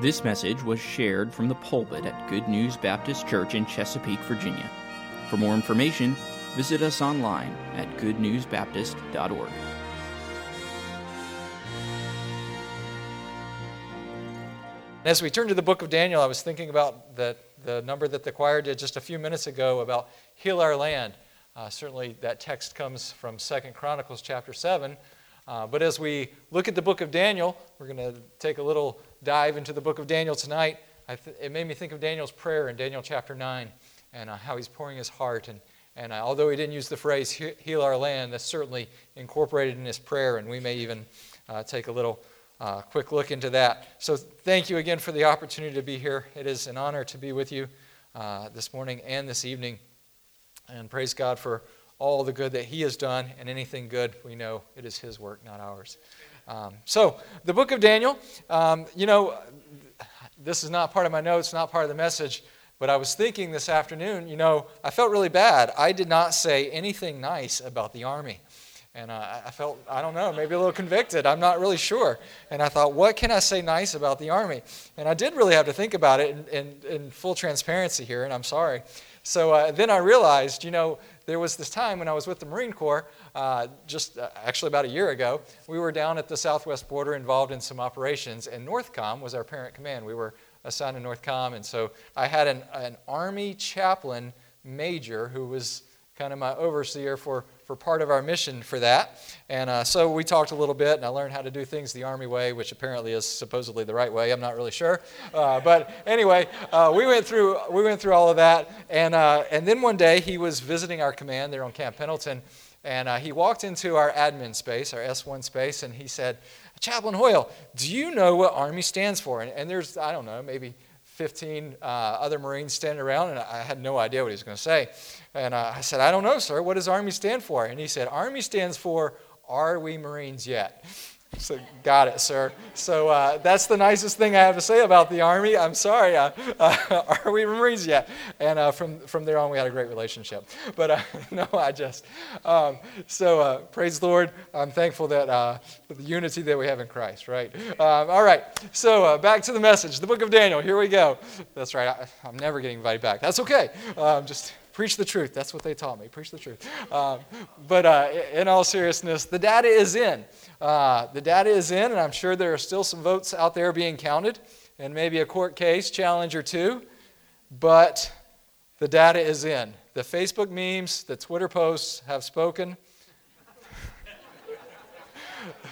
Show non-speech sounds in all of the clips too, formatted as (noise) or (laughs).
This message was shared from the pulpit at Good News Baptist Church in Chesapeake, Virginia. For more information, visit us online at goodnewsbaptist.org. As we turn to the book of Daniel, I was thinking about the, the number that the choir did just a few minutes ago about heal our land. Uh, certainly, that text comes from Second Chronicles chapter 7. Uh, but as we look at the book of Daniel, we're going to take a little dive into the book of Daniel tonight. Th- it made me think of Daniel's prayer in Daniel chapter 9 and uh, how he's pouring his heart. And, and uh, although he didn't use the phrase heal our land, that's certainly incorporated in his prayer, and we may even uh, take a little uh, quick look into that. So, thank you again for the opportunity to be here. It is an honor to be with you this morning and this evening. And praise God for all the good that He has done, and anything good, we know it is His work, not ours. Um, so, the book of Daniel, um, you know, this is not part of my notes, not part of the message, but I was thinking this afternoon, you know, I felt really bad. I did not say anything nice about the Army. And uh, I felt, I don't know, maybe a little convicted. I'm not really sure. And I thought, what can I say nice about the Army? And I did really have to think about it in, in, in full transparency here, and I'm sorry. So uh, then I realized, you know, there was this time when I was with the Marine Corps, uh, just uh, actually about a year ago, we were down at the southwest border involved in some operations, and Northcom was our parent command. We were assigned to Northcom, and so I had an, an Army chaplain major who was kind of my overseer for for part of our mission for that. And uh, so we talked a little bit, and I learned how to do things the Army way, which apparently is supposedly the right way. I'm not really sure, uh, but anyway, uh, we went through we went through all of that, and uh, and then one day he was visiting our command there on Camp Pendleton, and uh, he walked into our admin space, our S1 space, and he said, "Chaplain Hoyle, do you know what Army stands for?" And, and there's I don't know maybe 15 uh, other Marines standing around, and I had no idea what he was going to say. And uh, I said, I don't know, sir. What does Army stand for? And he said, Army stands for Are We Marines Yet? So, got it, sir. So uh, that's the nicest thing I have to say about the Army. I'm sorry. Uh, uh, (laughs) are we Marines yet? And uh, from, from there on, we had a great relationship. But uh, (laughs) no, I just. Um, so uh, praise the Lord. I'm thankful that for the unity that we have in Christ, right? Um, all right. So back to the message. The book of Daniel. Here we go. That's right. I, am never getting invited back. That's okay. Um, just Preach the truth. That's what they taught me. Preach the truth. Um, but uh, in all seriousness, the data is in. Uh, the data is in, and I'm sure there are still some votes out there being counted, and maybe a court case challenge or two. But the data is in. The Facebook memes, the Twitter posts have spoken.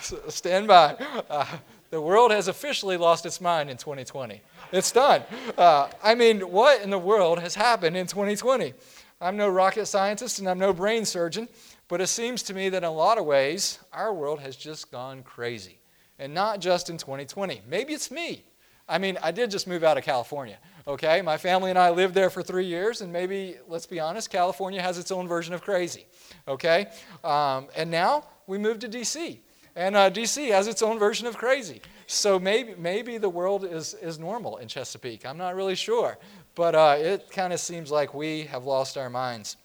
(laughs) Stand by. Uh, the world has officially lost its mind in 2020. It's done. Uh, I mean, what in the world has happened in 2020? I'm no rocket scientist and I'm no brain surgeon, but it seems to me that in a lot of ways, our world has just gone crazy. And not just in 2020. Maybe it's me. I mean, I did just move out of California, okay? My family and I lived there for three years, and maybe, let's be honest, California has its own version of crazy, okay? Um, and now we moved to D.C., and uh, D.C. has its own version of crazy. So maybe, maybe the world is, is normal in Chesapeake. I'm not really sure. But uh, it kind of seems like we have lost our minds.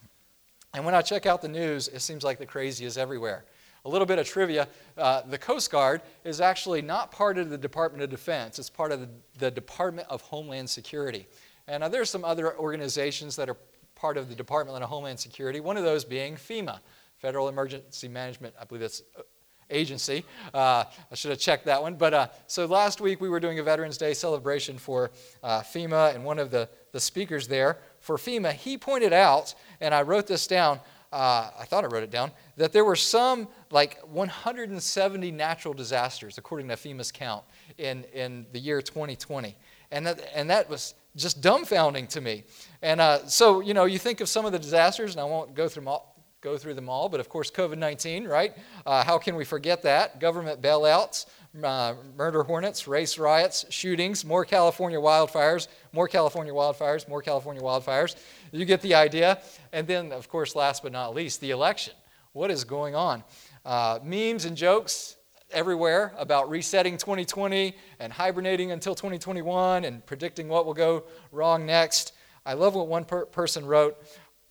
And when I check out the news, it seems like the crazy is everywhere. A little bit of trivia uh, the Coast Guard is actually not part of the Department of Defense, it's part of the, the Department of Homeland Security. And uh, there's some other organizations that are part of the Department of Homeland Security, one of those being FEMA, Federal Emergency Management, I believe that's uh, agency. Uh, I should have checked that one. But uh, so last week we were doing a Veterans Day celebration for uh, FEMA, and one of the, the speakers there for FEMA, he pointed out, and I wrote this down. Uh, I thought I wrote it down, that there were some like 170 natural disasters, according to FEMA's count, in, in the year 2020. And that, and that was just dumbfounding to me. And uh, so, you know, you think of some of the disasters, and I won't go through them all, go through them all, but of course, COVID 19, right? Uh, how can we forget that? Government bailouts, uh, murder hornets, race riots, shootings, more California wildfires, more California wildfires, more California wildfires. You get the idea. And then, of course, last but not least, the election. What is going on? Uh, memes and jokes everywhere about resetting 2020 and hibernating until 2021 and predicting what will go wrong next. I love what one per- person wrote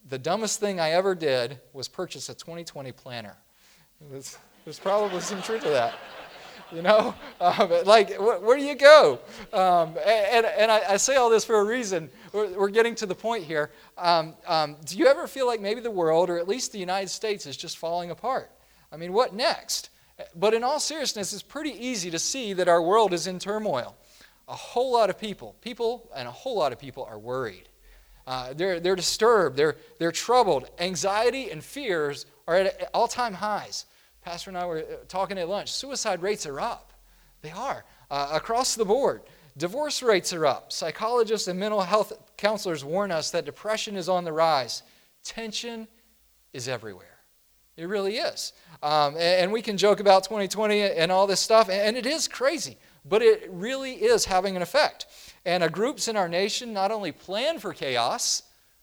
the dumbest thing I ever did was purchase a 2020 planner. There's, there's probably some truth to that. You know, um, like wh- where do you go? Um, and and I, I, say all this for a reason. We're, we're getting to the point here. Um, um, do you ever feel like maybe the world, or at least the United States, is just falling apart? I mean, what next? But in all seriousness, it's pretty easy to see that our world is in turmoil. A whole lot of people, people, and a whole lot of people are worried. Uh, they're, they're disturbed, they're, they're troubled. Anxiety and fears are at all time highs. Pastor and I were uh, talking at lunch. Suicide rates are up. They are uh, across the board. Divorce rates are up. Psychologists and mental health counselors warn us that depression is on the rise. Tension is everywhere. It really is. Um, and, and, we can joke about 2020 and all this stuff, and it is crazy, but it really is having an effect. And groups in our nation not only plan for chaos,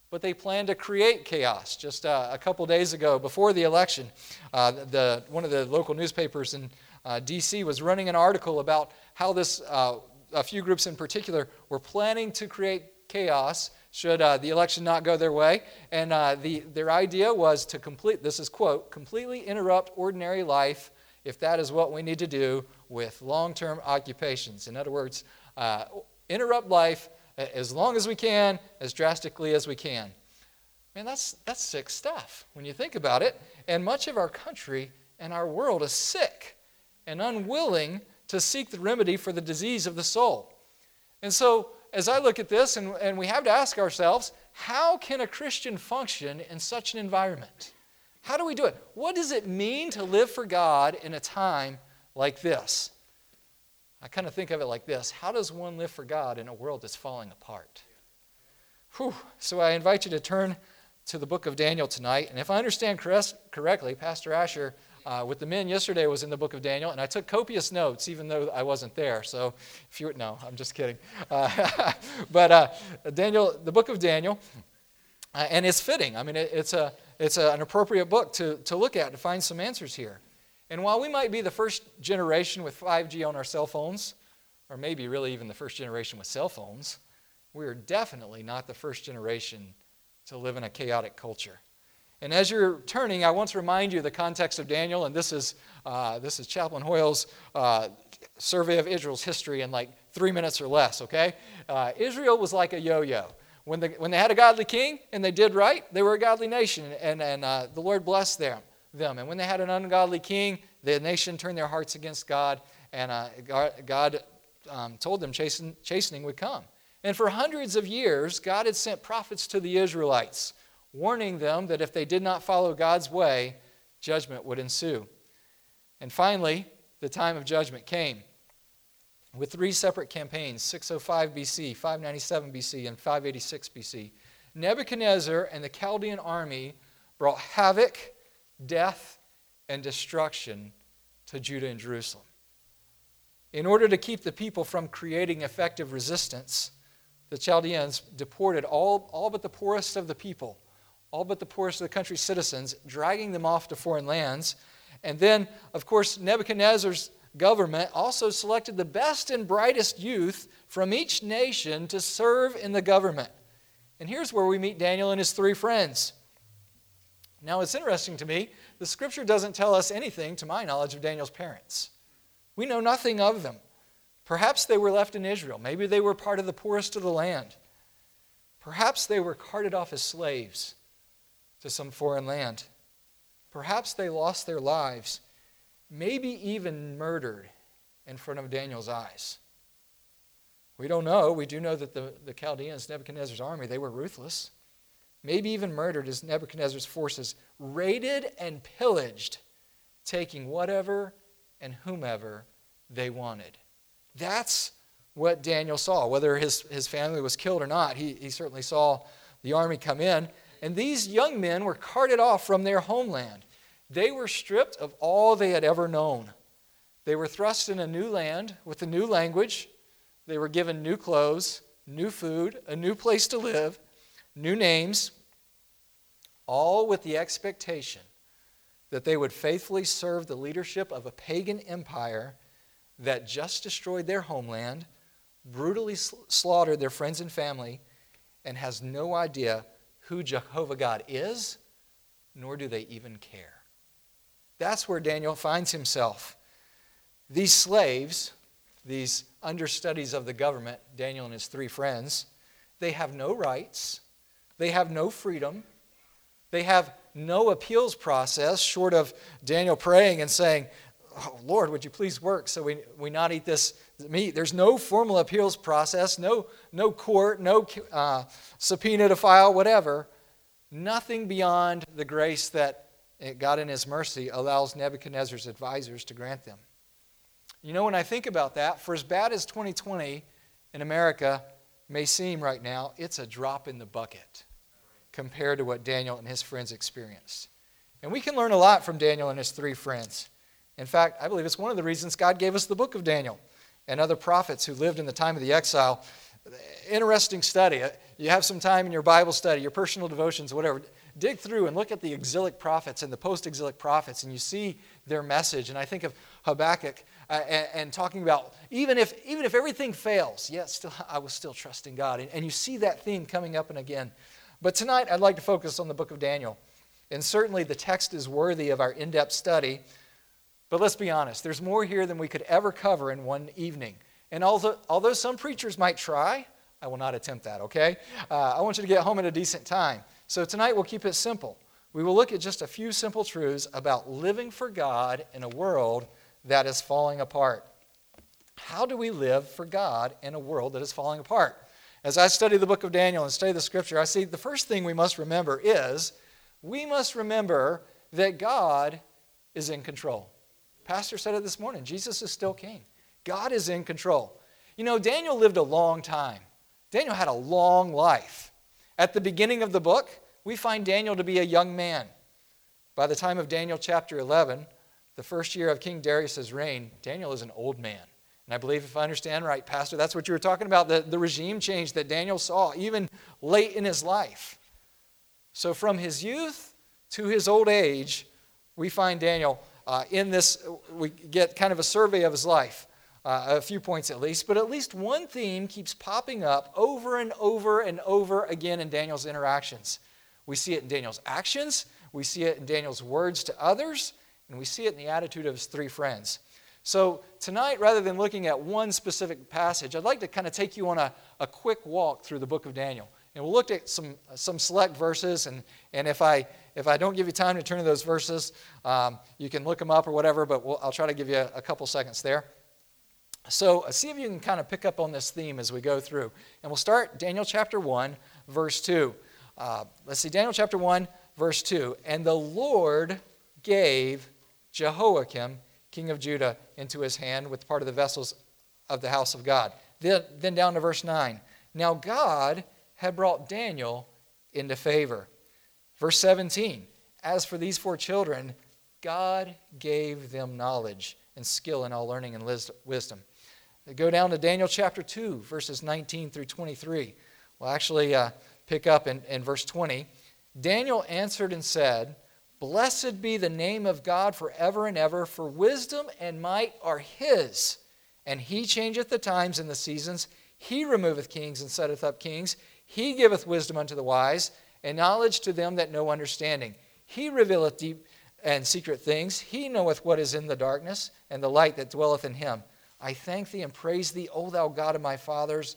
but they plan to create chaos. Just uh, a couple days ago, before the election, uh, the, one of the local newspapers in uh, D.C. was running an article about how this, uh, a few groups in particular, were planning to create chaos should uh, the election not go their way. And uh, the, their idea was to complete, this is quote, completely interrupt ordinary life if that is what we need to do with long term occupations. In other words, uh, interrupt life as long as we can, as drastically as we can. Man, that's, that's sick stuff when you think about it. And much of our country and our world is sick and unwilling to seek the remedy for the disease of the soul. And so as I look at this, and, and we have to ask ourselves, how can a Christian function in such an environment? How do we do it? What does it mean to live for God in a time like this? I kind of think of it like this How does one live for God in a world that's falling apart? Whew. So I invite you to turn to the book of Daniel tonight. And if I understand correctly, Pastor Asher uh, with the men yesterday was in the book of Daniel, and I took copious notes even though I wasn't there. So if you no, I'm just kidding. Uh, (laughs) but uh, Daniel, the book of Daniel, uh, and it's fitting. I mean, it, it's a it's a, an appropriate book to to look at to find some answers here. And while we might be the first generation with 5G on our cell phones, or maybe really even the first generation with cell phones, we are definitely not the first generation to live in a chaotic culture. And as you're turning, I want to remind you the context of Daniel, and this is, uh, this is Chaplain Hoyle's uh, survey of Israel's history in like three minutes or less, okay? Uh, Israel was like a yo yo. When, the, when they had a godly king and they did right, they were a godly nation, and, and uh, the Lord blessed them, them. And when they had an ungodly king, the nation turned their hearts against God, and uh, God, um, told them chasten, chastening would come. And for hundreds of years, God had sent prophets to the Israelites warning them that if they did not follow God's way, judgment would ensue. And finally, the time of judgment came with three separate campaigns 605 BC, 597 BC, and 586 BC. Nebuchadnezzar and the Chaldean army brought havoc, death, and destruction to Judah and Jerusalem. In order to keep the people from creating effective resistance, the Chaldeans deported all, all but the poorest of the people all but the poorest of the country's citizens, dragging them off to foreign lands. And then, of course, Nebuchadnezzar's government also selected the best and brightest youth from each nation to serve in the government. And here's where we meet Daniel and his three friends. Now, it's interesting to me, the scripture doesn't tell us anything, to my knowledge, of Daniel's parents. We know nothing of them. Perhaps they were left in Israel. Maybe they were part of the poorest of the land. Perhaps they were carted off as slaves to some foreign land. Perhaps they lost their lives, maybe even murdered in front of Daniel's eyes. We don't know. We do know that the, the Chaldeans, Nebuchadnezzar's army, they were ruthless. Maybe even murdered as Nebuchadnezzar's forces raided and pillaged, taking whatever and whomever they wanted. That's what Daniel saw. Whether his, his family was killed or not, he, he certainly saw the army come in and these young men were carted off from their homeland. They were stripped of all they had ever known. They were thrust in a new land with a new language. They were given new clothes, new food, a new place to live, new names, all with the expectation that they would faithfully serve the leadership of a pagan empire that just destroyed their homeland, brutally slaughtered their friends and family, and has no idea who Jehovah God is, nor do they even care. That's where Daniel finds himself. These slaves, these understudies of the government, Daniel and his three friends, they have no rights, they have no freedom, they have no appeals process short of Daniel praying and saying, oh, Lord, would you please work so we, we not eat this meat? There's no formal appeals process, no, no court, no uh, subpoena to file, whatever. Nothing beyond the grace that God in His mercy allows Nebuchadnezzar's advisors to grant them. You know, when I think about that, for as bad as 2020 in America may seem right now, it's a drop in the bucket compared to what Daniel and his friends experienced. And we can learn a lot from Daniel and his three friends. In fact, I believe it's one of the reasons God gave us the book of Daniel and other prophets who lived in the time of the exile. Interesting study. Uh, you have some time in your Bible study, your personal devotions, whatever. Dig through and look at the exilic prophets and the post exilic prophets, and you see their message. And I think of Habakkuk uh, and, and, talking about even if, even if everything fails, yet still, (laughs) I will still trust in God. And, and you see that theme coming up and again. But tonight, I'd like to focus on the book of Daniel. And certainly, the text is worthy of our in depth study. But let's be honest, there's more here than we could ever cover in one evening. And although, although some preachers might try, I will not attempt that, okay? Uh, I want you to get home at a decent time. So tonight we'll keep it simple. We will look at just a few simple truths about living for God in a world that is falling apart. How do we live for God in a world that is falling apart? As I study the book of Daniel and study the scripture, I see the first thing we must remember is we must remember that God is in control. Pastor said it this morning Jesus is still king. God is in control. You know, Daniel lived a long time, Daniel had a long life. At the beginning of the book, we find Daniel to be a young man. By the time of Daniel chapter 11, the first year of King Darius' reign, Daniel is an old man. And I believe, if I understand right, Pastor, that's what you were talking about the, the regime change that Daniel saw even late in his life. So, from his youth to his old age, we find Daniel uh, in this, we get kind of a survey of his life, uh, a few points at least, but at least one theme keeps popping up over and over and over again in Daniel's interactions. We see it in Daniel's actions, we see it in Daniel's words to others, and we see it in the attitude of his three friends. So, tonight, rather than looking at one specific passage, I'd like to kind of take you on a, a quick walk through the book of Daniel. And we'll look at some, some select verses, and, and if, I, if I don't give you time to turn to those verses, um, you can look them up or whatever, but we'll, I'll try to give you a, a couple seconds there. So, uh, see if you can kind of pick up on this theme as we go through. And we'll start Daniel chapter 1, verse 2. Uh, let's see, Daniel chapter 1, verse 2. And the Lord gave Jehoiakim, king of Judah, into his hand with part of the vessels of the house of God. Then, then down to verse 9. Now God had brought Daniel into favor. Verse 17 As for these four children, God gave them knowledge and skill in all learning and wisdom. Go down to Daniel chapter 2, verses 19 through 23. We'll actually uh, pick up in, in verse 20. Daniel answered and said, Blessed be the name of God forever and ever, for wisdom and might are his. And he changeth the times and the seasons. He removeth kings and setteth up kings. He giveth wisdom unto the wise, and knowledge to them that know understanding. He revealeth deep and secret things. He knoweth what is in the darkness, and the light that dwelleth in him. I thank thee and praise thee, O thou God of my fathers,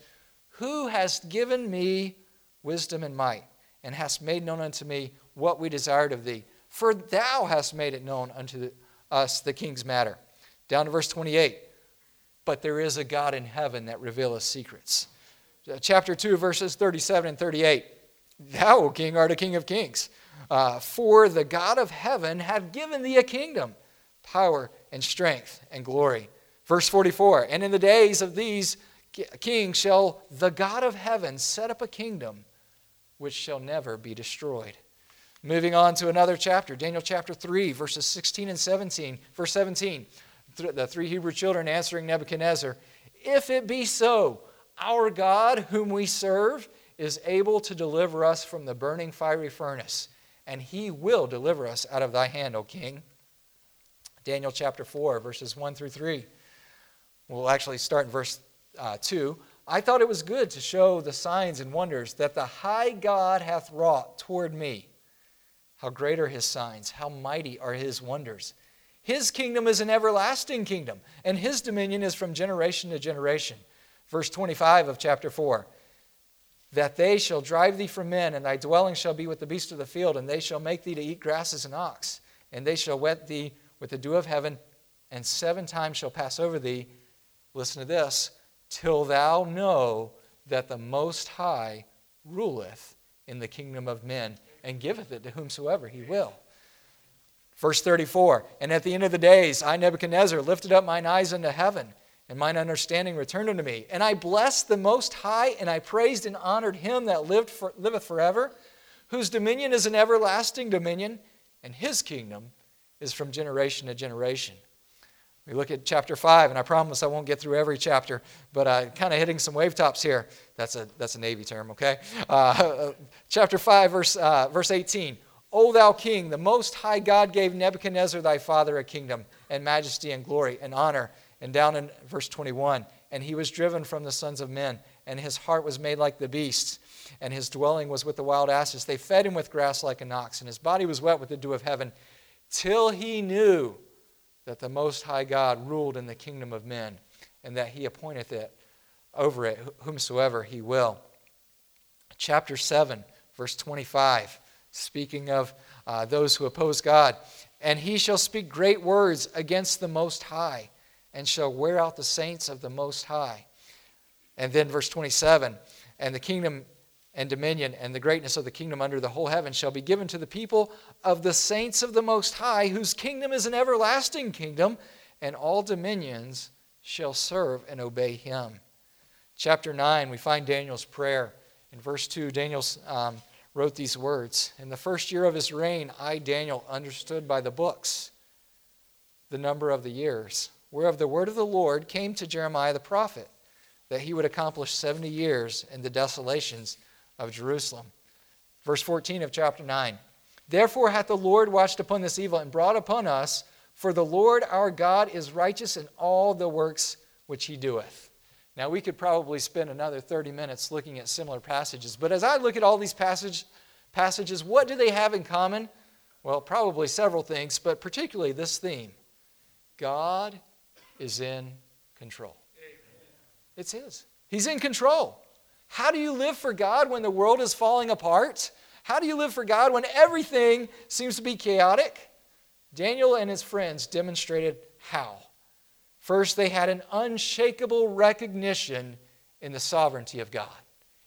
who hast given me wisdom and might, and hast made known unto me what we desired of thee. For thou hast made it known unto us the king's matter. Down to verse 28. But there is a God in heaven that revealeth secrets chapter 2, verses 37 and 38. Thou, O king, art a king of kings. Uh, for the God of heaven hath given thee a kingdom, power and strength and glory. Verse 44 And in the days of these kings shall the God of heaven set up a kingdom which shall never be destroyed. Moving on to another chapter, Daniel chapter 3, verses 16 and 17. Verse 17, the three Hebrew children answering Nebuchadnezzar, If it be so, our God, whom we serve, is able to deliver us from the burning fiery furnace, and he will deliver us out of thy hand, O king. Daniel chapter 4, verses 1 through 3. We'll actually start in verse uh, 2. I thought it was good to show the signs and wonders that the high God hath wrought toward me. How great are his signs, how mighty are his wonders. His kingdom is an everlasting kingdom, and his dominion is from generation to generation. Verse 25 of chapter 4 that they shall drive thee from men, and thy dwelling shall be with the beasts of the field, and they shall make thee to eat grass as an ox, and they shall wet thee with the dew of heaven, and seven times shall pass over thee. Listen to this till thou know that the Most High ruleth in the kingdom of men, and giveth it to whomsoever he will. Verse 34 And at the end of the days, I, Nebuchadnezzar, lifted up mine eyes unto heaven, and mine understanding returned unto me. And I blessed the Most High, and I praised and honored him that lived for, liveth forever, whose dominion is an everlasting dominion, and his kingdom is from generation to generation. We look at chapter 5, and I promise I won't get through every chapter, but uh, kind of hitting some wave tops here. That's a, that's a Navy term, okay? Uh, chapter 5, verse, uh, verse 18. O thou king, the most high God gave Nebuchadnezzar thy father a kingdom and majesty and glory and honor. And down in verse 21, and he was driven from the sons of men, and his heart was made like the beasts, and his dwelling was with the wild asses. They fed him with grass like an ox, and his body was wet with the dew of heaven, till he knew that the Most High God ruled in the kingdom of men, and that he appointeth it over it whomsoever he will. Chapter 7, verse 25 speaking of uh, those who oppose God. And he shall speak great words against the Most High, and shall wear out the saints of the Most High. And then verse 27 And the kingdom and dominion and the greatness of the kingdom under the whole heaven shall be given to the people of the saints of the Most High, whose kingdom is an everlasting kingdom, and all dominions shall serve and obey him. Chapter 9, we find Daniel's prayer. In verse 2, Daniel um, wrote these words In the first year of his reign, I, Daniel, understood by the books the number of the years, whereof the word of the Lord came to Jeremiah the prophet, that he would accomplish 70 years in the desolations of Jerusalem. Verse 14 of chapter 9 Therefore hath the Lord watched upon this evil and brought upon us, for the Lord our God is righteous in all the works which he doeth. Now, we could probably spend another 30 minutes looking at similar passages, but as I look at all these passage, passages, what do they have in common? Well, probably several things, but particularly this theme God is in control. It's His. He's in control. How do you live for God when the world is falling apart? How do you live for God when everything seems to be chaotic? Daniel and his friends demonstrated how. First, they had an unshakable recognition in the sovereignty of God.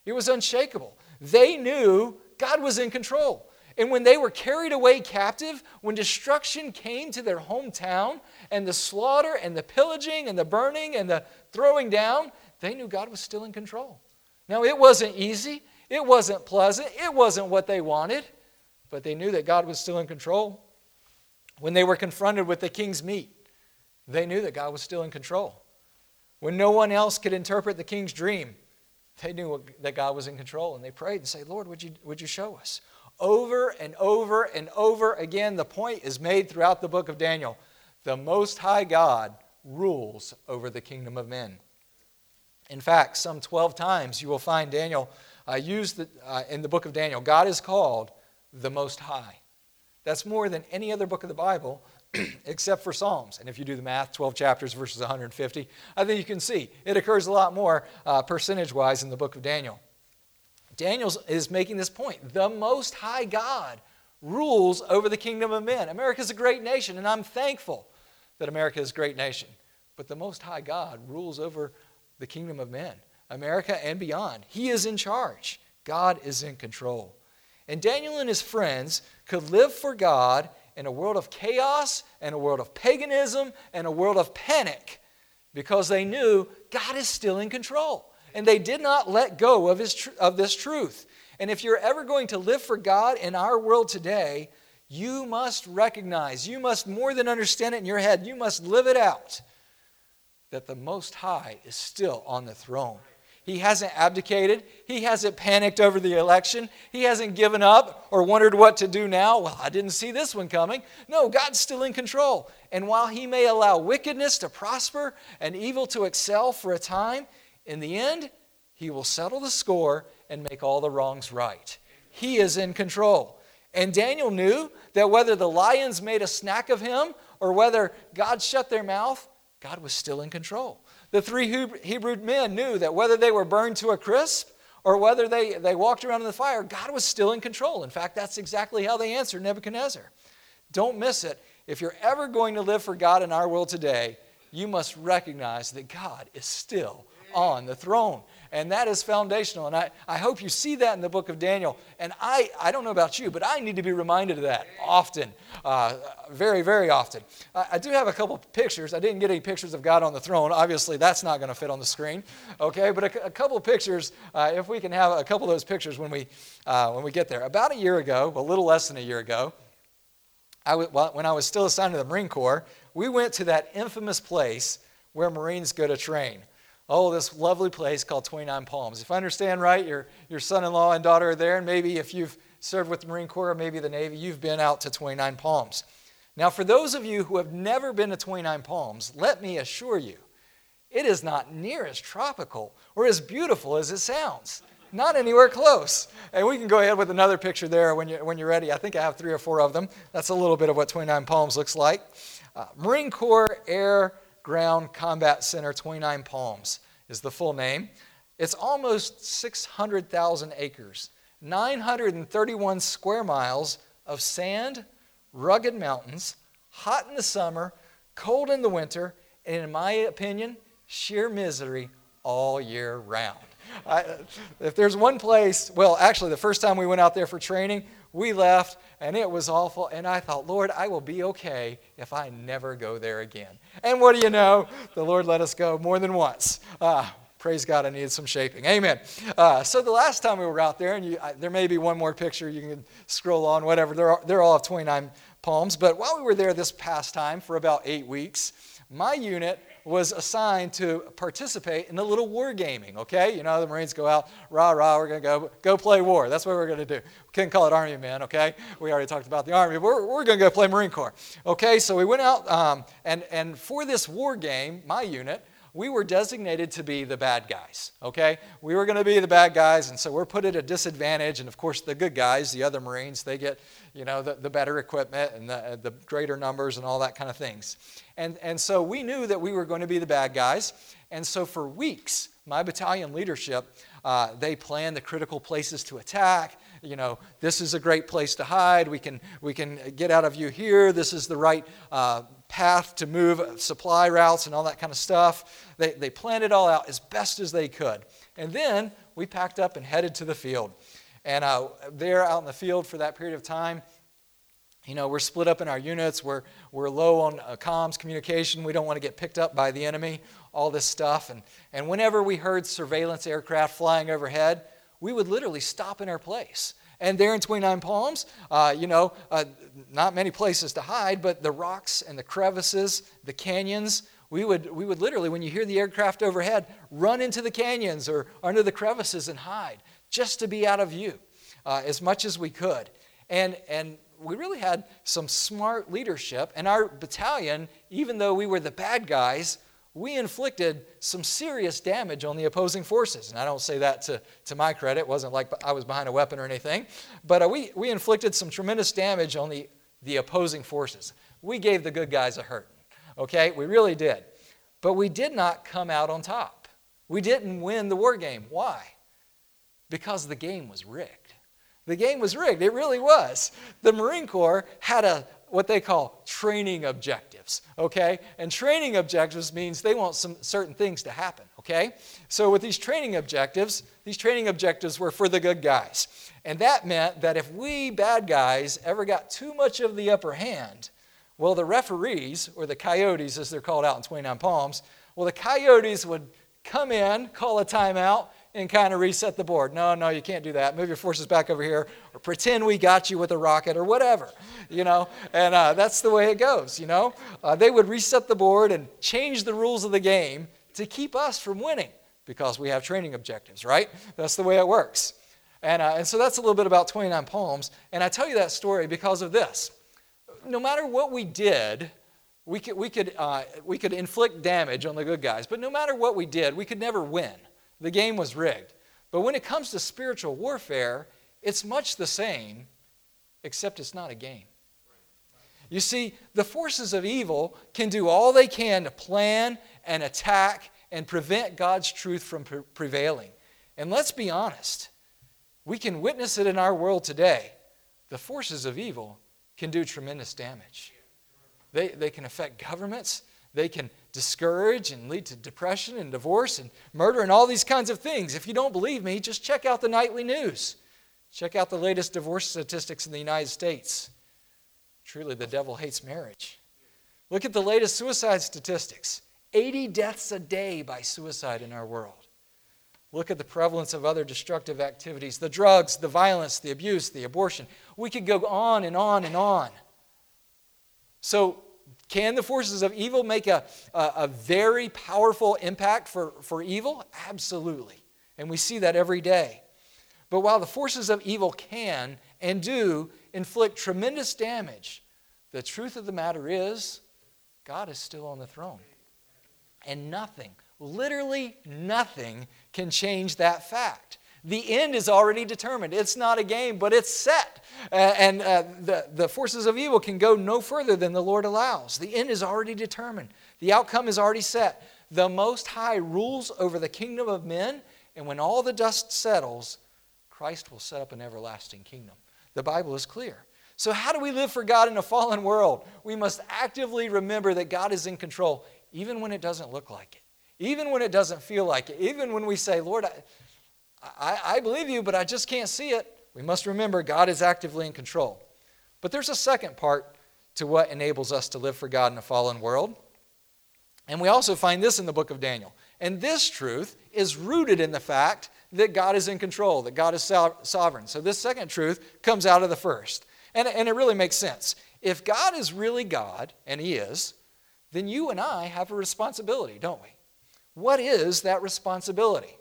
It was unshakable. They knew God was in control. And when they were carried away captive, when destruction came to their hometown, and the slaughter and the pillaging and the burning and the throwing down, they knew God was still in control. Now, it wasn't easy, it wasn't pleasant, it wasn't what they wanted, but they knew that God was still in control. When they were confronted with the king's meat, they knew that God was still in control. When no one else could interpret the king's dream, they knew that God was in control and they prayed and said, Lord, would you, would you show us? Over and over and over again, the point is made throughout the book of Daniel. The Most High God rules over the kingdom of men. In fact, some 12 times you will find Daniel uh, used the, uh, in the book of Daniel. God is called the Most High. That's more than any other book of the Bible (clears throat) except for Psalms. And if you do the math, 12 chapters versus 150, I think you can see it occurs a lot more uh, percentage wise in the book of Daniel. Daniel is making this point. The Most High God rules over the kingdom of men. America is a great nation, and I'm thankful that America is a great nation. But the Most High God rules over the kingdom of men, America and beyond. He is in charge, God is in control. And Daniel and his friends could live for God in a world of chaos and a world of paganism and a world of panic because they knew God is still in control. And they did not let go of, his, of this truth. And if you're ever going to live for God in our world today, you must recognize, you must more than understand it in your head, you must live it out that the Most High is still on the throne. He hasn't abdicated. He hasn't panicked over the election. He hasn't given up or wondered what to do now. Well, I didn't see this one coming. No, God's still in control. And while He may allow wickedness to prosper and evil to excel for a time, in the end, He will settle the score and make all the wrongs right. He is in control. And Daniel knew that whether the lions made a snack of him or whether God shut their mouth, God was still in control. The three Hebrew men knew that whether they were burned to a crisp or whether they, they walked around in the fire, God was still in control. In fact, that's exactly how they answered Nebuchadnezzar. Don't miss it. If you're ever going to live for God in our world today, you must recognize that God is still on the throne. And that is foundational. And I, I hope you see that in the book of Daniel. And I, I don't know about you, but I need to be reminded of that often, uh, very, very often. I, I, do have a couple pictures. I didn't get any pictures of God on the throne. Obviously, that's not going to fit on the screen. Okay, but a, a couple pictures, uh, if we can have a couple of those pictures when we, uh, when we get there. About a year ago, a little less than a year ago, I w- when I was still assigned to the Marine Corps, we went to that infamous place where Marines go to train oh, this lovely place called 29 Palms. If I understand right, your, your son in law and daughter are there, and maybe if you've served with the Marine Corps or maybe the Navy, you've been out to 29 Palms. Now, for those of you who have never been to 29 Palms, let me assure you, it is not near as tropical or as beautiful as it sounds. Not anywhere close. And we can go ahead with another picture there when you're, when you're ready. I think I have three or four of them. That's a little bit of what 29 Palms looks like. Uh, Marine Corps Air Ground Combat Center 29 Palms is the full name. It's almost 600,000 acres, 931 square miles of sand, rugged mountains, hot in the summer, cold in the winter, and in my opinion, sheer misery all year round. I, if there's one place, well, actually, the first time we went out there for training, we left and it was awful. And I thought, Lord, I will be okay if I never go there again. And what do you know? The Lord let us go more than once. Uh, praise God, I needed some shaping. Amen. Uh, so the last time we were out there, and you, I, there may be one more picture, you can scroll on, whatever. They're they're all of 29 palms. But while we were there this past time for about eight weeks, my unit was assigned to participate in a little war gaming, okay? You know, the Marines go out, rah, rah, we're going to go, go play war. That's what we're going to do. We couldn't call it Army men, okay? We already talked about the Army, we're, we're going to go play Marine Corps. Okay, so we went out, um, and, and for this war game, my unit, we were designated to be the bad guys, okay? We were going to be the bad guys, and so we're put at a disadvantage. And of course, the good guys, the other Marines, they get, you know, the, the better equipment and the, the greater numbers and all that kind of things. And, and so we knew that we were going to be the bad guys. And so for weeks, my battalion leadership, uh, they planned the critical places to attack you know, this is a great place to hide. We can, we can get out of view here. This is the right uh, path to move supply routes and all that kind of stuff. They, they planned it all out as best as they could. And then we packed up and headed to the field. And uh, there out in the field for that period of time, you know, we're split up in our units. We're, we're low on uh, comms communication. We don't want to get picked up by the enemy, all this stuff. And, and whenever we heard surveillance aircraft flying overhead, we would literally stop in our place. And there in 29 Palms, uh, you know, uh, not many places to hide, but the rocks and the crevices, the canyons, we would, we would literally, when you hear the aircraft overhead, run into the canyons or under the crevices and hide just to be out of view uh, as much as we could. And, and we really had some smart leadership. And our battalion, even though we were the bad guys, we inflicted some serious damage on the opposing forces. And I don't say that to, to my credit. It wasn't like I was behind a weapon or anything. But uh, we, we inflicted some tremendous damage on the, the opposing forces. We gave the good guys a hurt. Okay? We really did. But we did not come out on top. We didn't win the war game. Why? Because the game was rigged. The game was rigged. It really was. The Marine Corps had a, what they call training objectives, okay? And training objectives means they want some certain things to happen, okay? So with these training objectives, these training objectives were for the good guys. And that meant that if we bad guys ever got too much of the upper hand, well, the referees, or the coyotes as they're called out in 29 Palms, well, the coyotes would come in, call a timeout, and kind of reset the board. No, no, you can't do that. Move your forces back over here, or pretend we got you with a rocket, or whatever, you know. And uh, that's the way it goes, you know. Uh, they would reset the board and change the rules of the game to keep us from winning because we have training objectives, right? That's the way it works. And, uh, and so that's a little bit about 29 Palms. And I tell you that story because of this. No matter what we did, we could, we, could, uh, we could inflict damage on the good guys, but no matter what we did, we could never win. The game was rigged. But when it comes to spiritual warfare, it's much the same, except it's not a game. You see, the forces of evil can do all they can to plan and attack and prevent God's truth from pre- prevailing. And let's be honest, we can witness it in our world today. The forces of evil can do tremendous damage. They, they can affect governments, they can discourage and lead to depression and divorce and murder and all these kinds of things. If you don't believe me, just check out the nightly news. Check out the latest divorce statistics in the United States. Truly, the devil hates marriage. Look at the latest suicide statistics 80 deaths a day by suicide in our world. Look at the prevalence of other destructive activities the drugs, the violence, the abuse, the abortion. We could go on and on and on. So, can the forces of evil make a, a, a, very powerful impact for, for evil? Absolutely. And we see that every day. But while the forces of evil can and do inflict tremendous damage, the truth of the matter is God is still on the throne. And nothing, literally nothing, can change that fact. The end is already determined. It's not a game, but it's set. And uh, the, the forces of evil can go no further than the Lord allows. The end is already determined, the outcome is already set. The Most High rules over the kingdom of men, and when all the dust settles, Christ will set up an everlasting kingdom. The Bible is clear. So, how do we live for God in a fallen world? We must actively remember that God is in control, even when it doesn't look like it, even when it doesn't feel like it, even when we say, Lord, I, I, I believe you, but I just can't see it. We must remember God is actively in control. But there's a second part to what enables us to live for God in a fallen world. And we also find this in the book of Daniel. And this truth is rooted in the fact that God is in control, that God is sovereign. So this second truth comes out of the first. And, and it really makes sense. If God is really God, and He is, then you and I have a responsibility, don't we? What is that responsibility?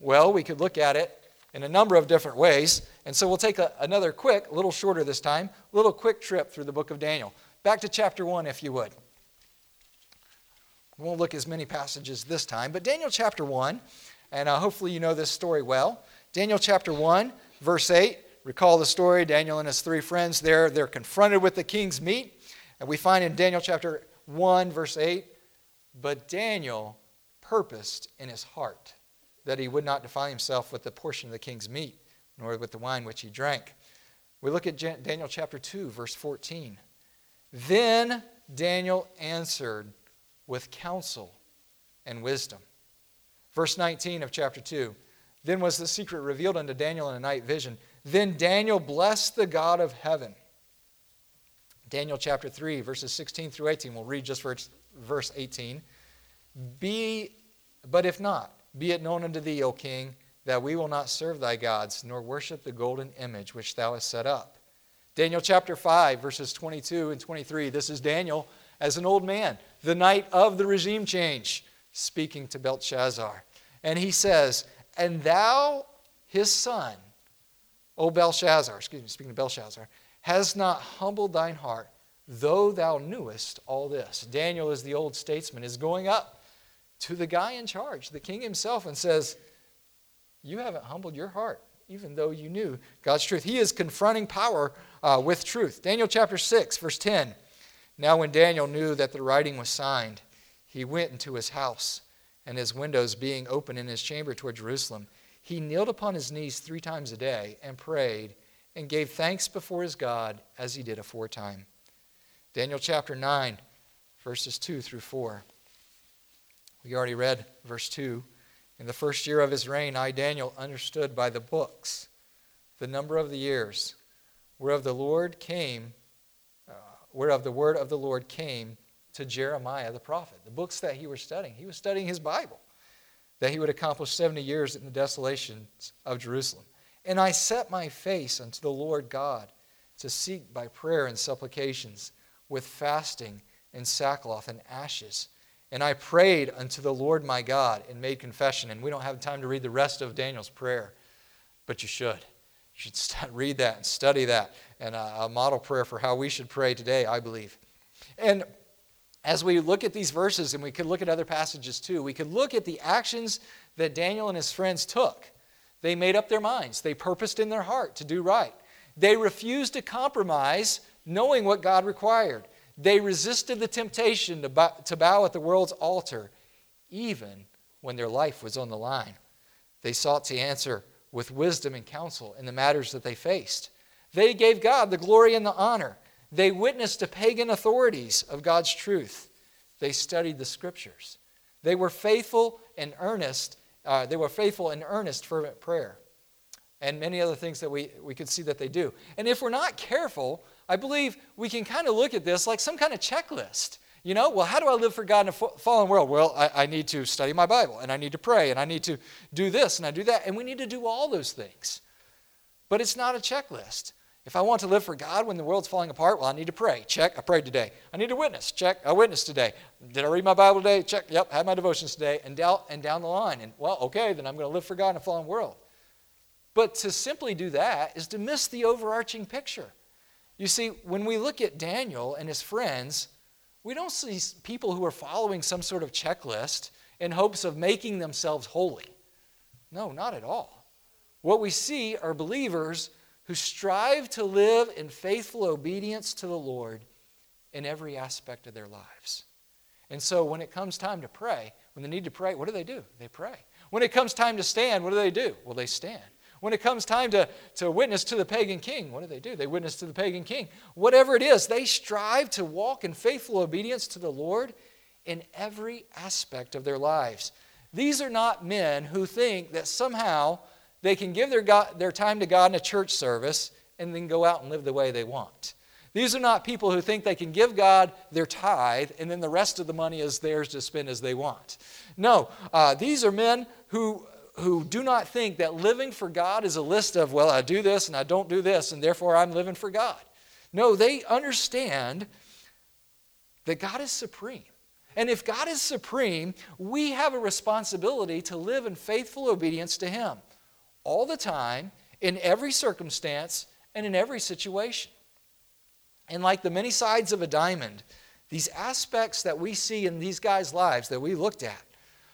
Well, we could look at it in a number of different ways. And so we'll take a, another quick, a little shorter this time, a little quick trip through the book of Daniel. Back to chapter 1, if you would. We won't look as many passages this time, but Daniel chapter 1, and uh, hopefully you know this story well. Daniel chapter 1, verse 8. Recall the story Daniel and his three friends there, they're confronted with the king's meat. And we find in Daniel chapter 1, verse 8, but Daniel purposed in his heart that he would not defile himself with the portion of the king's meat, nor with the wine which he drank. We look at Daniel chapter 2, verse 14. Then Daniel answered with counsel and wisdom. Verse 19 of chapter 2. Then was the secret revealed unto Daniel in a night vision. Then Daniel blessed the God of heaven. Daniel chapter 3, verses 16 through 18. We'll read just verse, verse 18. Be, but if not, be it known unto thee, O king, that we will not serve thy gods, nor worship the golden image which thou hast set up. Daniel chapter 5, verses 22 and 23. This is Daniel as an old man, the night of the regime change, speaking to Belshazzar. And he says, And thou, his son, O Belshazzar, excuse me, speaking to Belshazzar, has not humbled thine heart, though thou knewest all this. Daniel, is the old statesman, is going up to the guy in charge, the king himself, and says, You haven't humbled your heart, even though you knew God's truth. He is confronting power uh, with truth. Daniel chapter 6, verse 10. Now, when Daniel knew that the writing was signed, he went into his house, and his windows being open in his chamber toward Jerusalem, he kneeled upon his knees three times a day and prayed and gave thanks before his God as he did aforetime. Daniel chapter 9, verses 2 through 4. We already read verse 2. In the first year of his reign, I, Daniel, understood by the books the number of the years whereof the Lord came, uh, whereof the word of the Lord came to Jeremiah the prophet. The books that he was studying, he was studying his Bible, that he would accomplish 70 years in the desolations of Jerusalem. And I set my face unto the Lord God to seek by prayer and supplications with fasting and sackcloth and ashes and I prayed unto the Lord my God and made confession. And we don't have time to read the rest of Daniel's prayer, but you should. You should (laughs) read that and study that. And a, a model prayer for how we should pray today, I believe. And as we look at these verses, and we could look at other passages too, we could look at the actions that Daniel and his friends took. They made up their minds, they purposed in their heart to do right. They refused to compromise knowing what God required. They resisted the temptation to bow, to bow at the world's altar, even when their life was on the line. They sought to answer with wisdom and counsel in the matters that they faced. They gave God the glory and the honor. They witnessed to pagan authorities of God's truth. They studied the scriptures. They were faithful and earnest. Uh, they were faithful and earnest, fervent prayer. And many other things that we, we could see that they do. And if we're not careful, I believe we can kind of look at this like some kind of checklist. You know, well, how do I live for God in a fallen world? Well, I, I, need to study my Bible, and I need to pray, and I need to do this, and I do that. And we need to do all those things. But it's not a checklist. If I want to live for God when the world's falling apart, well, I need to pray. Check, I prayed today. I need to witness. Check, I witnessed today. Did I read my Bible today? Check, yep, had my devotions today, and down, and down the line. And, well, okay, then I'm going to live for God in a fallen world. But to simply do that is to miss the overarching picture. You see, when we look at Daniel and his friends, we don't see people who are following some sort of checklist in hopes of making themselves holy. No, not at all. What we see are believers who strive to live in faithful obedience to the Lord in every aspect of their lives. And so when it comes time to pray, when they need to pray, what do they do? They pray. When it comes time to stand, what do they do? Well, they stand. When it comes time to, to witness to the pagan king, what do they do? They witness to the pagan king. Whatever it is, they strive to walk in faithful obedience to the Lord in every aspect of their lives. These are not men who think that somehow they can give their, God, their time to God in a church service and then go out and live the way they want. These are not people who think they can give God their tithe and then the rest of the money is theirs to spend as they want. No, uh, these are men who who do not think that living for God is a list of, well, I do this and I don't do this, and therefore I'm living for God. No, they understand that God is supreme. And if God is supreme, we have a responsibility to live in faithful obedience to Him all the time, in every circumstance, and in every situation. And like the many sides of a diamond, these aspects that we see in these guys' lives that we looked at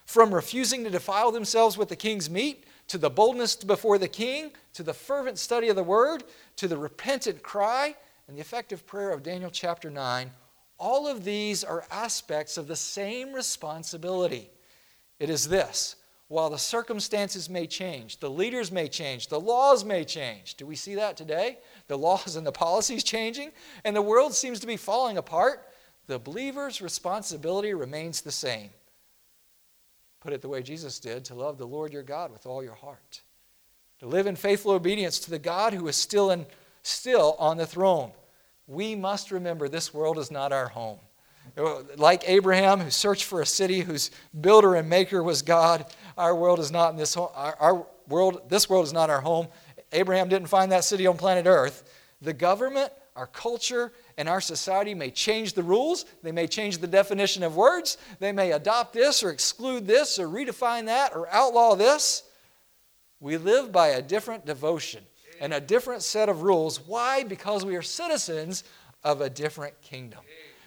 from refusing to defile themselves with the king's meat, to the boldness before the king, to the fervent study of the word, to the repentant cry, and the effective prayer of Daniel chapter 9, all of these are aspects of the same responsibility. It is this while the circumstances may change, the leaders may change, the laws may change. Do we see that today? The laws and the policies changing, and the world seems to be falling apart. The believer's responsibility remains the same put it the way Jesus did to love the Lord your God with all your heart, to live in faithful obedience to the God who is still, in, still on the throne. We must remember this world is not our home. Like Abraham, who searched for a city whose builder and maker was God, our world is not in this home. Our, our world, this world is not our home. Abraham didn't find that city on planet Earth. The government, our culture, and our society may change the rules, they may change the definition of words, they may adopt this or exclude this or redefine that or outlaw this. We live by a different devotion and a different set of rules. Why? Because we are citizens of a different kingdom.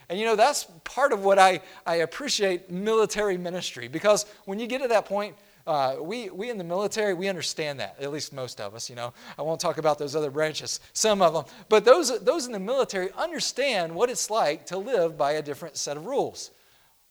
And you know, that's part of what I, I appreciate military ministry because when you get to that point, uh, we, we in the military, we understand that, at least most of us, you know. I won't talk about those other branches, some of them. But those, those in the military understand what it's like to live by a different set of rules.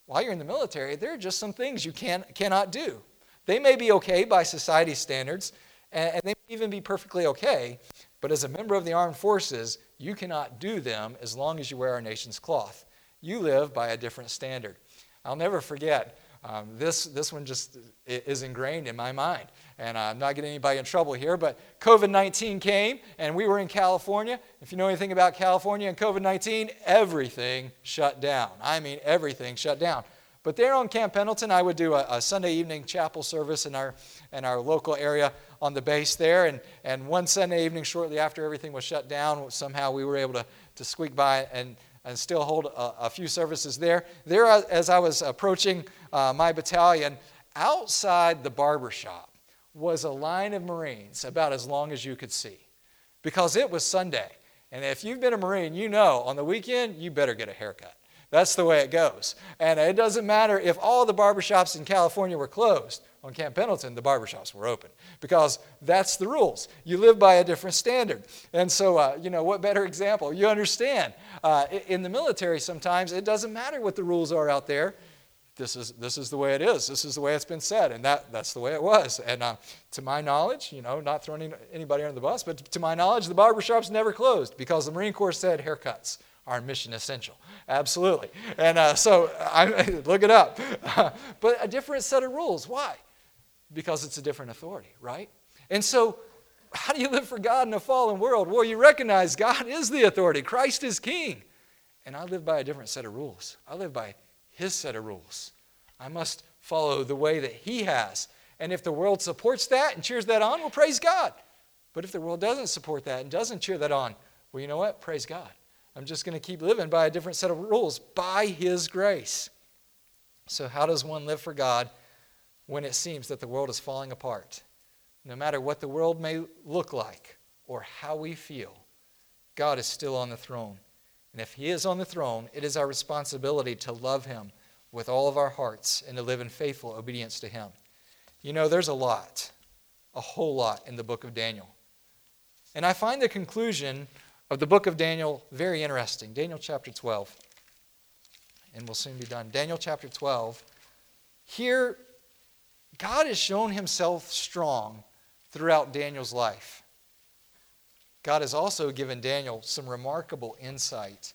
While you're in the military, there are just some things you can, cannot do. They may be okay by society standards, and, and they may even be perfectly okay, but as a member of the armed forces, you cannot do them as long as you wear our nation's cloth. You live by a different standard. I'll never forget um, this, this one just is ingrained in my mind. And I'm not getting anybody in trouble here, but COVID 19 came and we were in California. If you know anything about California and COVID 19, everything shut down. I mean, everything shut down. But there on Camp Pendleton, I would do a, a, Sunday evening chapel service in our, in our local area on the base there. And, and one Sunday evening, shortly after everything was shut down, somehow we were able to, to squeak by and and still hold a, a few services there. There, as I was approaching uh, my battalion, outside the barber shop was a line of Marines about as long as you could see because it was Sunday. And if you've been a Marine, you know on the weekend, you better get a haircut That's the way it goes. And it doesn't matter if all the barbershops in California were closed. On Camp Pendleton, the barbershops were open because that's the rules. You live by a different standard. And so, uh, you know, what better example? You understand. Uh, in the military, sometimes it doesn't matter what the rules are out there. This is, this is the way it is. This is the way it's been said. And that, that's the way it was. And uh, to my knowledge, you know, not throwing anybody under the bus, but to my knowledge, the barbershops never closed because the Marine Corps said haircuts are mission essential. Absolutely. And uh, so I, (laughs) look it up. (laughs) but a different set of rules. Why? Because it's a different authority, right? And so, how do you live for God in a fallen world? Well, you recognize God is the authority, Christ is king. And I live by a different set of rules. I live by His set of rules. I must follow the way that He has. And if the world supports that and cheers that on, well, praise God. But if the world doesn't support that and doesn't cheer that on, well, you know what? Praise God. I'm just going to keep living by a different set of rules by His grace. So, how does one live for God when it seems that the world is falling apart? No matter what the world may look like or how we feel, God is still on the throne. And if He is on the throne, it is our responsibility to love Him with all of our hearts and to live in faithful obedience to Him. You know, there's a lot, a whole lot in the book of Daniel. And I find the conclusion of the book of Daniel very interesting. Daniel chapter 12. And we'll soon be done. Daniel chapter 12. Here, God has shown himself strong throughout Daniel's life. God has also given Daniel some remarkable insight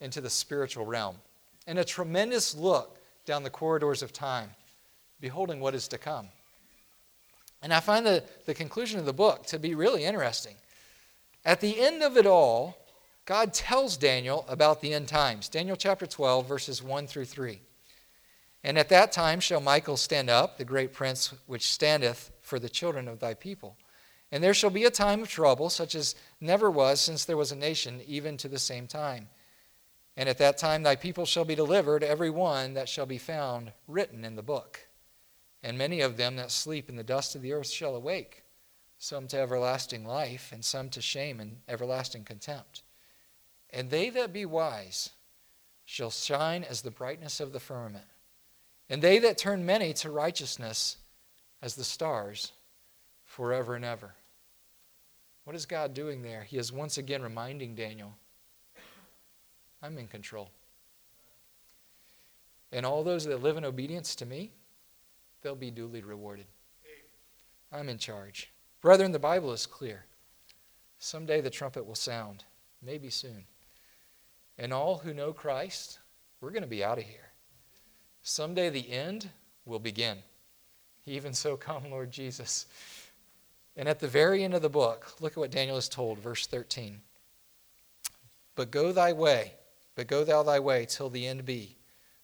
into the spiritual realm and a tremendous look down the corridors of time, beholding what is to come. And I find the, the conclusion of the book to be really interesting. At the end of it all, God tells Daniel about the end times. Daniel chapter 12, verses 1 through 3. And at that time shall Michael stand up, the great prince which standeth for the children of thy people. And there shall be a time of trouble, such as never was since there was a nation, even to the same time. And at that time thy people shall be delivered, every one that shall be found written in the book. And many of them that sleep in the dust of the earth shall awake some to everlasting life, and some to shame and everlasting contempt. And they that be wise shall shine as the brightness of the firmament, and they that turn many to righteousness as the stars forever and ever. What is God doing there? He is once again reminding Daniel, I'm in control. And all those that live in obedience to me, they'll be duly rewarded. I'm in charge. Brethren, the Bible is clear. Someday the trumpet will sound, maybe soon. And all who know Christ, we're going to be out of here. Someday the end will begin. Even so, (laughs) come, Lord Jesus. And at the very end of the book, look at what Daniel is told, verse 13. But go thy way, but go thou thy way till the end be,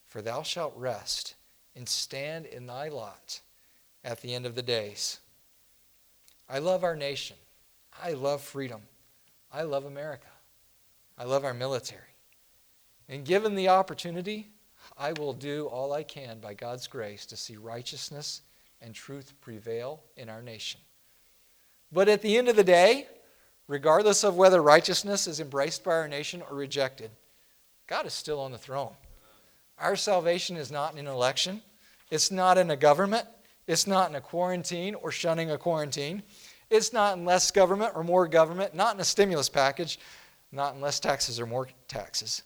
for thou shalt rest and stand in thy lot at the end of the days. I love our nation. I love freedom. I love America. I love our military. And given the opportunity, I will do all I can by God's grace to see righteousness and truth prevail in our nation. But at the end of the day, regardless of whether righteousness is embraced by our nation or rejected, God is still on the throne. Our salvation is not in an election, it's not in a government, it's not in a quarantine or shunning a quarantine. It's not in less government or more government, not in a stimulus package, not in less taxes or more taxes.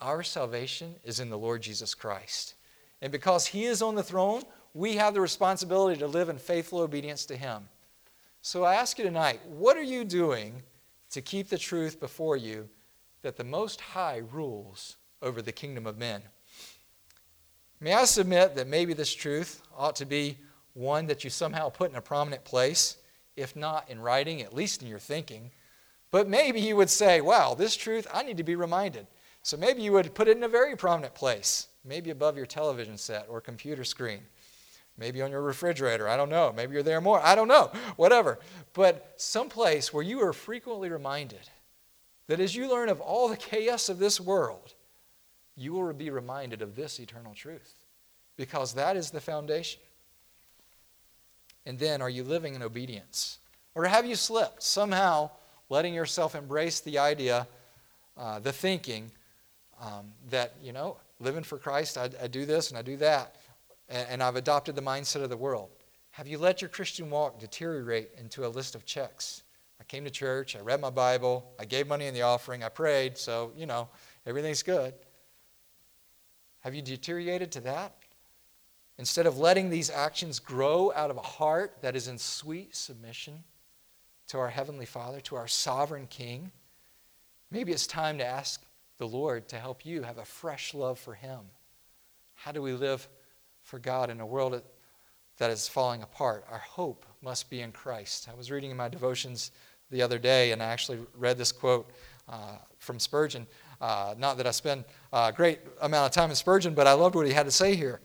Our salvation is in the Lord Jesus Christ. And because He is on the throne, we have the responsibility to live in faithful obedience to Him. So I ask you tonight, what are you doing to keep the truth before you that the Most High rules over the kingdom of men? May I submit that maybe this truth ought to be one that you somehow put in a prominent place if not in writing, at least in your thinking. But maybe you would say, wow, this truth, I need to be reminded. So maybe you would put it in a very prominent place, maybe above your television set or computer screen, maybe on your refrigerator. I don't know. Maybe you're there more. I don't know. (laughs) Whatever. But someplace where you are frequently reminded that as you learn of all the chaos of this world, you will be reminded of this eternal truth because that is the foundation. And then, are you living in obedience? Or have you slipped, somehow letting yourself embrace the idea, uh, the thinking um, that, you know, living for Christ. I, I do this and I do that. And, I've adopted the mindset of the world. Have you let your Christian walk deteriorate into a list of checks? I came to church, I read my Bible, I gave money in the offering, I prayed, so, you know, everything's good. Have you deteriorated to that? Instead of letting these actions grow out of a heart that is in sweet submission to our Heavenly Father, to our sovereign King, maybe it's time to ask the Lord to help you have a fresh love for Him. How do we live for God in a world that is falling apart? Our hope must be in Christ. I was reading in my devotions the other day, and I actually read this quote uh, from Spurgeon. Uh, not that I spend a great amount of time in Spurgeon, but I loved what he had to say here.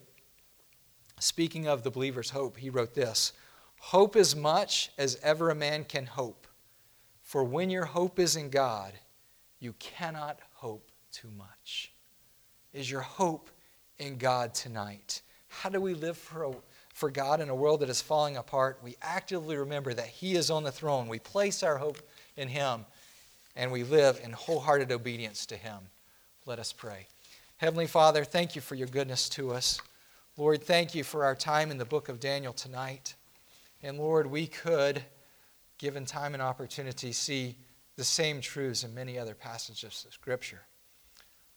Speaking of the believer's hope, he wrote this Hope as much as ever a man can hope, for when your hope is in God, you cannot hope too much. Is your hope in God tonight? How do we live for, a, for God in a world that is falling apart? We actively remember that He is on the throne. We place our hope in Him, and we live in wholehearted obedience to Him. Let us pray. Heavenly Father, thank you for your goodness to us. Lord, thank you for our time in the book of Daniel tonight. And Lord, we could, given time and opportunity, see the same truths in many other passages of Scripture.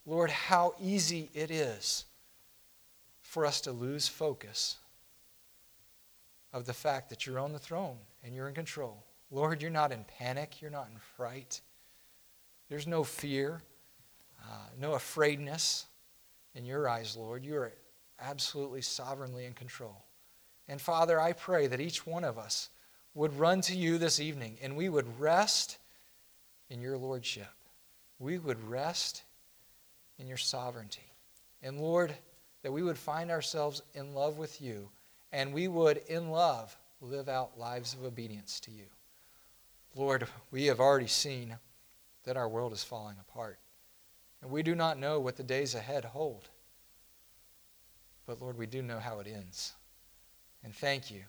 Lord, how easy it is for us to lose focus of the fact that you're on the throne and you're in control. Lord, you're not in panic, you're not in fright. There's no fear, uh, no afraidness in your eyes, Lord. You are absolutely sovereignly in control. And Father, I pray that each one of us would run to you this evening and we would rest in your lordship. We would rest in your sovereignty. And Lord, that we would find ourselves in love with you and we would, in love, live out lives of obedience to you. Lord, we have already seen that our world is falling apart. And we do not know what the days ahead hold. But Lord, we do know how it ends. And thank you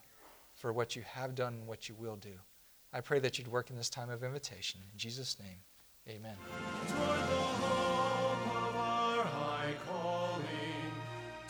for what you have done and what you will do. I pray that you'd work in this time of invitation. In Jesus' name, amen.